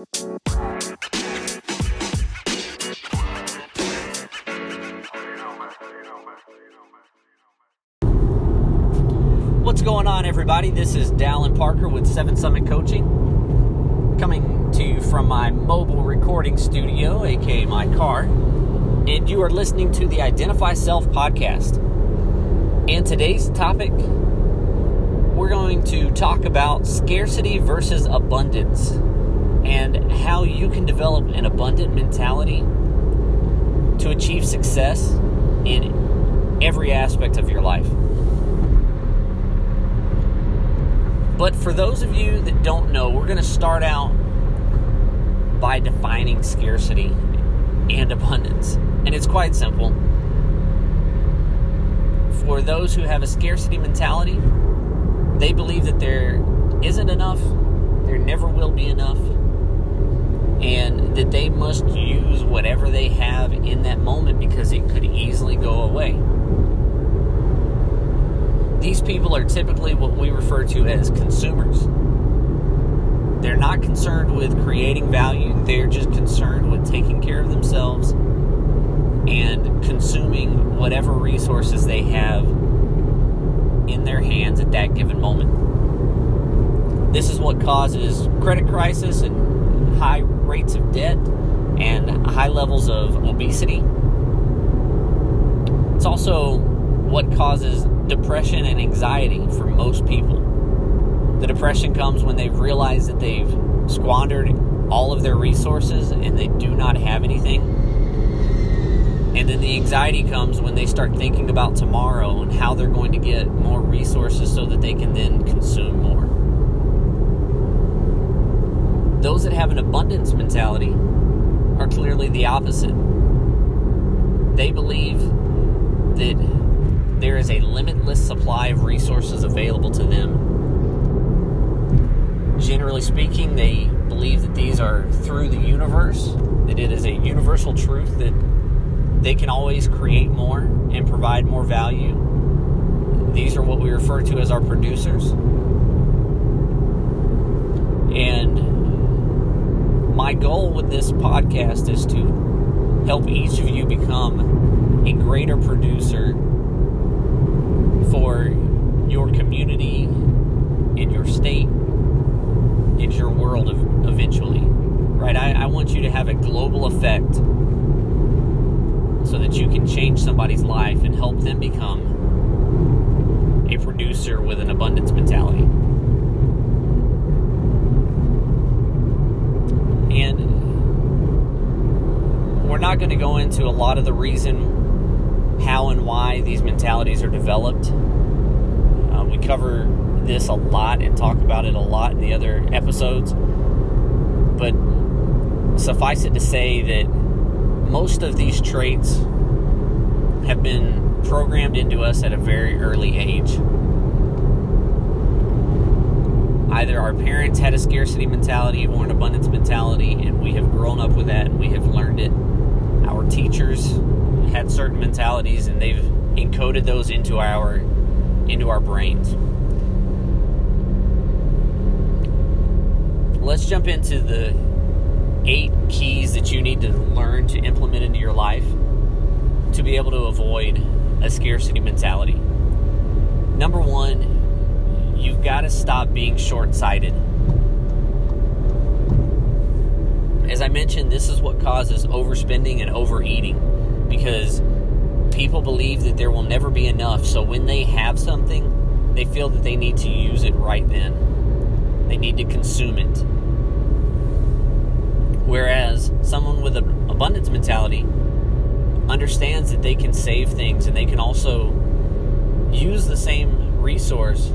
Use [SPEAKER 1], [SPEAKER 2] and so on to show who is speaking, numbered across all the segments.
[SPEAKER 1] What's going on, everybody? This is Dallin Parker with Seven Summit Coaching, coming to you from my mobile recording studio, aka my car. And you are listening to the Identify Self podcast. And today's topic, we're going to talk about scarcity versus abundance and how you can develop an abundant mentality to achieve success in every aspect of your life. But for those of you that don't know, we're going to start out by defining scarcity and abundance. And it's quite simple. For those who have a scarcity mentality, they believe that there isn't enough, there never will be enough, and that they must use whatever they have in that moment because it could easily go away. These people are typically what we refer to as consumers. They're not concerned with creating value, they're just concerned with taking care of themselves and consuming whatever resources they have in their hands at that given moment. This is what causes credit crisis and high rates of debt and high levels of obesity. It's also what causes depression and anxiety for most people. The depression comes when they've realized that they've squandered all of their resources and they do not have anything. And then the anxiety comes when they start thinking about tomorrow and how they're going to get more resources so that they can then consume more. Those that have an abundance mentality are clearly the opposite. They believe that there is a limitless supply of resources available to them. Generally speaking, they believe that these are through the universe, that it is a universal truth that they can always create more and provide more value. These are what we refer to as our producers. And my goal with this podcast is to help each of you become a greater producer for your community, in your state, in your world eventually. Right? I, I want you to have a global effect so that you can change somebody's life and help them become a producer with an abundance mentality. And we're not going to go into a lot of the reason how and why these mentalities are developed. Uh, we cover this a lot and talk about it a lot in the other episodes. But suffice it to say that most of these traits have been programmed into us at a very early age. Either our parents had a scarcity mentality or an abundance mentality, and we have grown up with that and we have learned it. Had certain mentalities and they've encoded those into our into our brains. Let's jump into the eight keys that you need to learn to implement into your life to be able to avoid a scarcity mentality. Number 1, you've got to stop being short-sighted. As I mentioned, this is what causes overspending and overeating because people believe that there will never be enough. So when they have something, they feel that they need to use it right then. They need to consume it. Whereas someone with an abundance mentality understands that they can save things and they can also use the same resource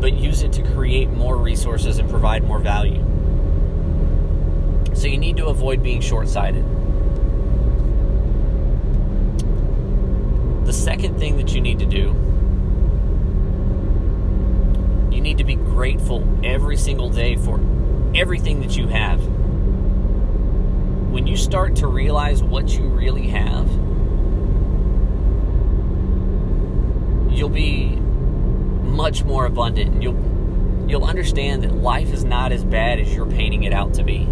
[SPEAKER 1] but use it to create more resources and provide more value. So you need to avoid being short sighted. The second thing that you need to do, you need to be grateful every single day for everything that you have. When you start to realize what you really have, you'll be much more abundant and you'll you'll understand that life is not as bad as you're painting it out to be.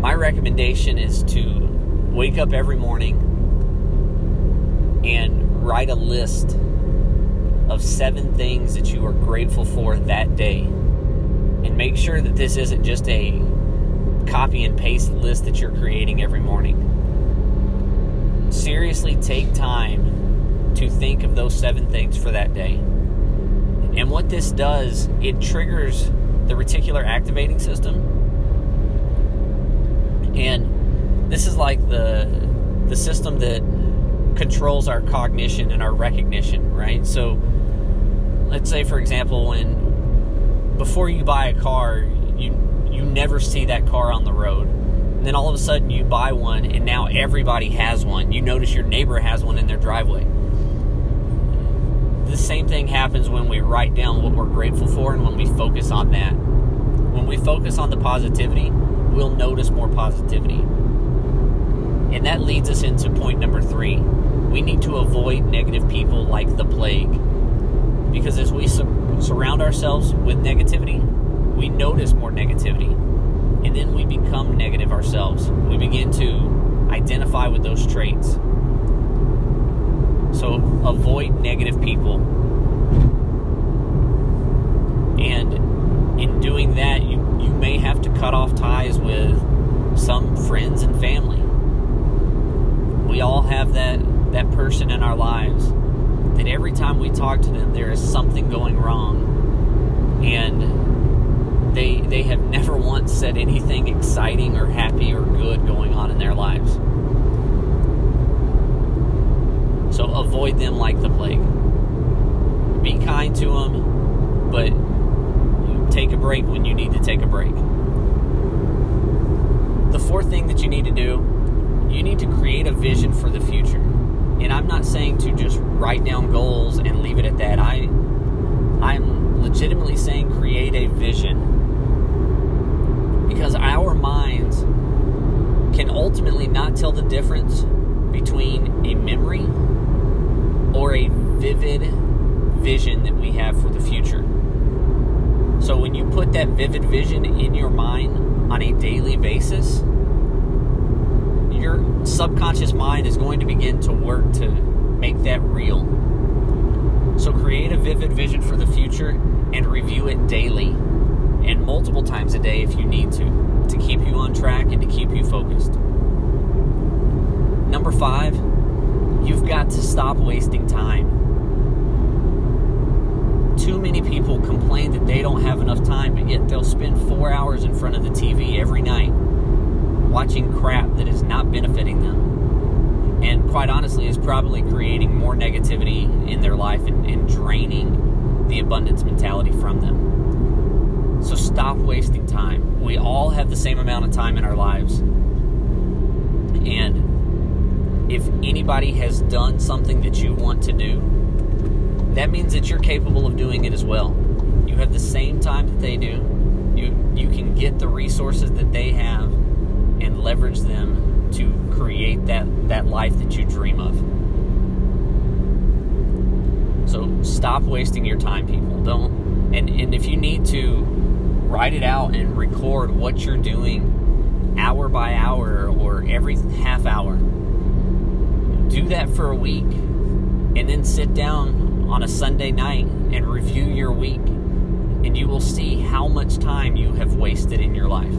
[SPEAKER 1] My recommendation is to wake up every morning and write a list of seven things that you are grateful for that day. And make sure that this isn't just a copy and paste list that you're creating every morning. Seriously, take time to think of those seven things for that day. And what this does, it triggers the reticular activating system. And this is like the the system that controls our cognition and our recognition, right? So let's say for example when before you buy a car, you you never see that car on the road. And then all of a sudden you buy one and now everybody has one. You notice your neighbor has one in their driveway. The same thing happens when we write down what we're grateful for and when we focus on that. When we focus on the positivity, we'll notice more positivity. And that leads us into point number three. We need to avoid negative people like the plague. Because as we su- surround ourselves with negativity, we notice more negativity. And then we become negative ourselves. We begin to identify with those traits. So avoid negative people. And in doing that, you, you may have to cut off ties with some friends and family. Have that, that person in our lives that every time we talk to them, there is something going wrong. And they, they have never once said anything exciting or happy or good going on in their lives. So avoid them like the plague. Be kind to them, but take a break when you need to take a break. The fourth thing that you need to do, you need to create a vision for the future. And I'm not saying to just write down goals and leave it at that. I I'm legitimately saying create a vision. Because our minds can ultimately not tell the difference between a memory or a vivid vision that we have for the future. So when you put that vivid vision in your mind on a daily basis, your subconscious mind is going to begin to work to make that real. So create a vivid vision for the future and review it daily and multiple times a day if you need to to keep you on track and to keep you focused. Number 5, you've got to stop wasting time. Too many people complain that they don't have enough time, but yet they'll spend 4 hours in front of the TV every night watching crap that is not benefiting them. And quite honestly, is probably creating more negativity in their life and, and draining the abundance mentality from them. So stop wasting time. We all have the same amount of time in our lives. And if anybody has done something that you want to do, that means that you're capable of doing it as well. You have the same time that they do. You you can get the resources that they have and leverage them to create that, that life that you dream of. So stop wasting your time, people. Don't and, and if you need to write it out and record what you're doing hour by hour or every half hour. Do that for a week and then sit down on a Sunday night and review your week and you will see how much time you have wasted in your life.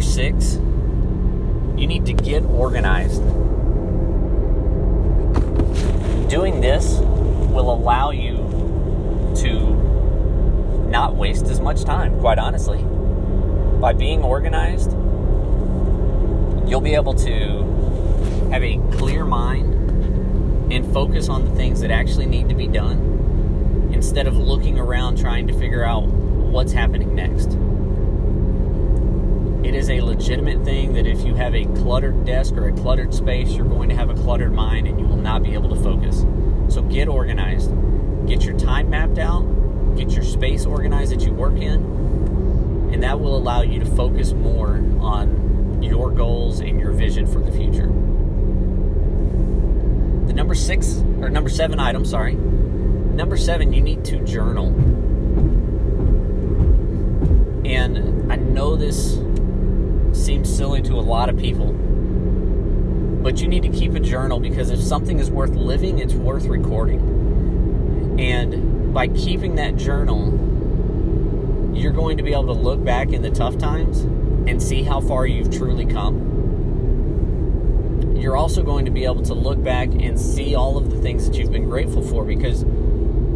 [SPEAKER 1] Number six, you need to get organized. Doing this will allow you to not waste as much time, quite honestly. By being organized, you'll be able to have a clear mind and focus on the things that actually need to be done instead of looking around trying to figure out what's happening next. It is a legitimate thing that if you have a cluttered desk or a cluttered space, you're going to have a cluttered mind and you will not be able to focus. So get organized. Get your time mapped out, get your space organized that you work in, and that will allow you to focus more on your goals and your vision for the future. The number six, or number seven item, sorry. Number seven, you need to journal. And I know this seems silly to a lot of people, but you need to keep a journal because if something is worth living, it's worth recording. And by keeping that journal, you're going to be able to look back in the tough times and see how far you've truly come. You're also going to be able to look back and see all of the things that you've been grateful for because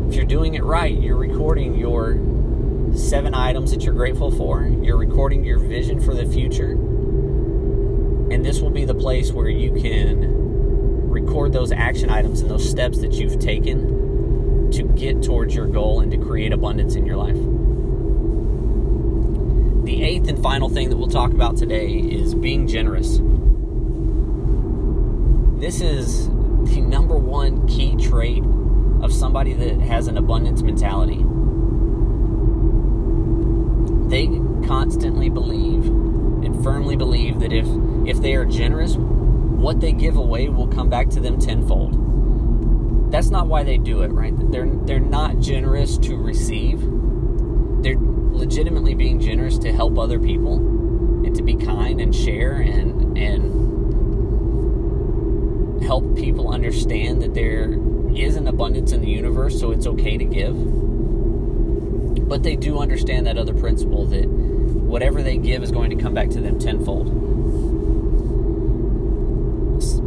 [SPEAKER 1] if you're doing it right, you're recording your seven items that you're grateful for, you're recording your vision for the future, and this will be the place where you can record those action items and those steps that you've taken to get towards your goal and to create abundance in your life. The eighth and final thing that we'll talk about today is being generous. This is the number one key trait of somebody that has an abundance mentality. They constantly believe and firmly believe that if if they are generous, what they give away will come back to them tenfold. That's not why they do it, right? They're they're not generous to receive. They're legitimately being generous to help other people and to be kind and share and and help people understand that there is an abundance in the universe, so it's okay to give. But they do understand that other principle that whatever they give is going to come back to them tenfold.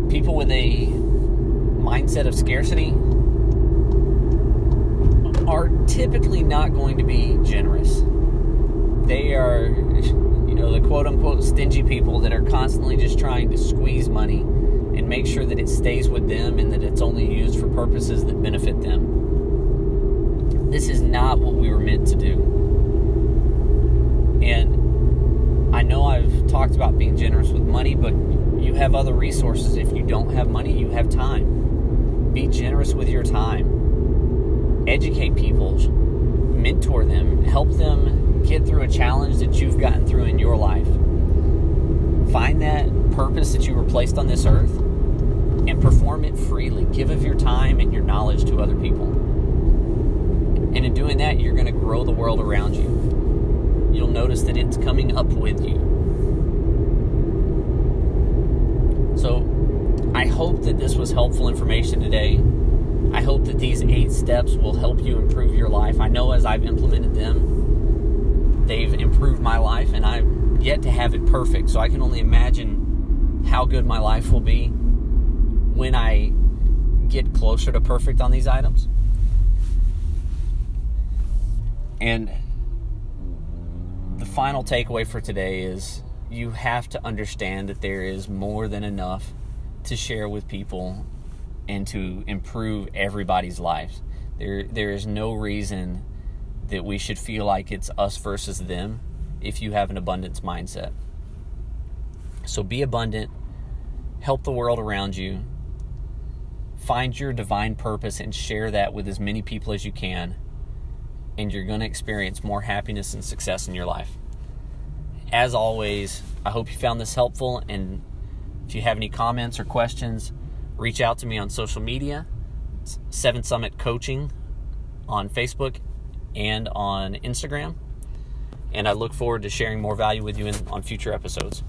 [SPEAKER 1] People with a mindset of scarcity are typically not going to be generous. They are, you know, the quote unquote stingy people that are constantly just trying to squeeze money and make sure that it stays with them and that it's only used for purposes that benefit them. This is not what we were meant to do. And I know I've talked about being generous with money, but you have other resources. If you don't have money, you have time. Be generous with your time. Educate people, mentor them, help them get through a challenge that you've gotten through in your life. Find that purpose that you were placed on this earth and perform it freely. Give of your time and your knowledge to other people. And in doing that, you're going to grow the world around you. You'll notice that it's coming up with you. So, I hope that this was helpful information today. I hope that these eight steps will help you improve your life. I know as I've implemented them, they've improved my life, and I've yet to have it perfect. So I can only imagine how good my life will be when I get closer to perfect on these items. And the final takeaway for today is you have to understand that there is more than enough to share with people and to improve everybody's lives. There there is no reason that we should feel like it's us versus them if you have an abundance mindset. So be abundant, help the world around you, Find your divine purpose and share that with as many people as you can, and you're going to experience more happiness and success in your life. As always, I hope you found this helpful, and if you have any comments or questions, reach out to me on social media. Seven Summit Coaching on Facebook and on Instagram. And I look forward to sharing more value with you in, on future episodes.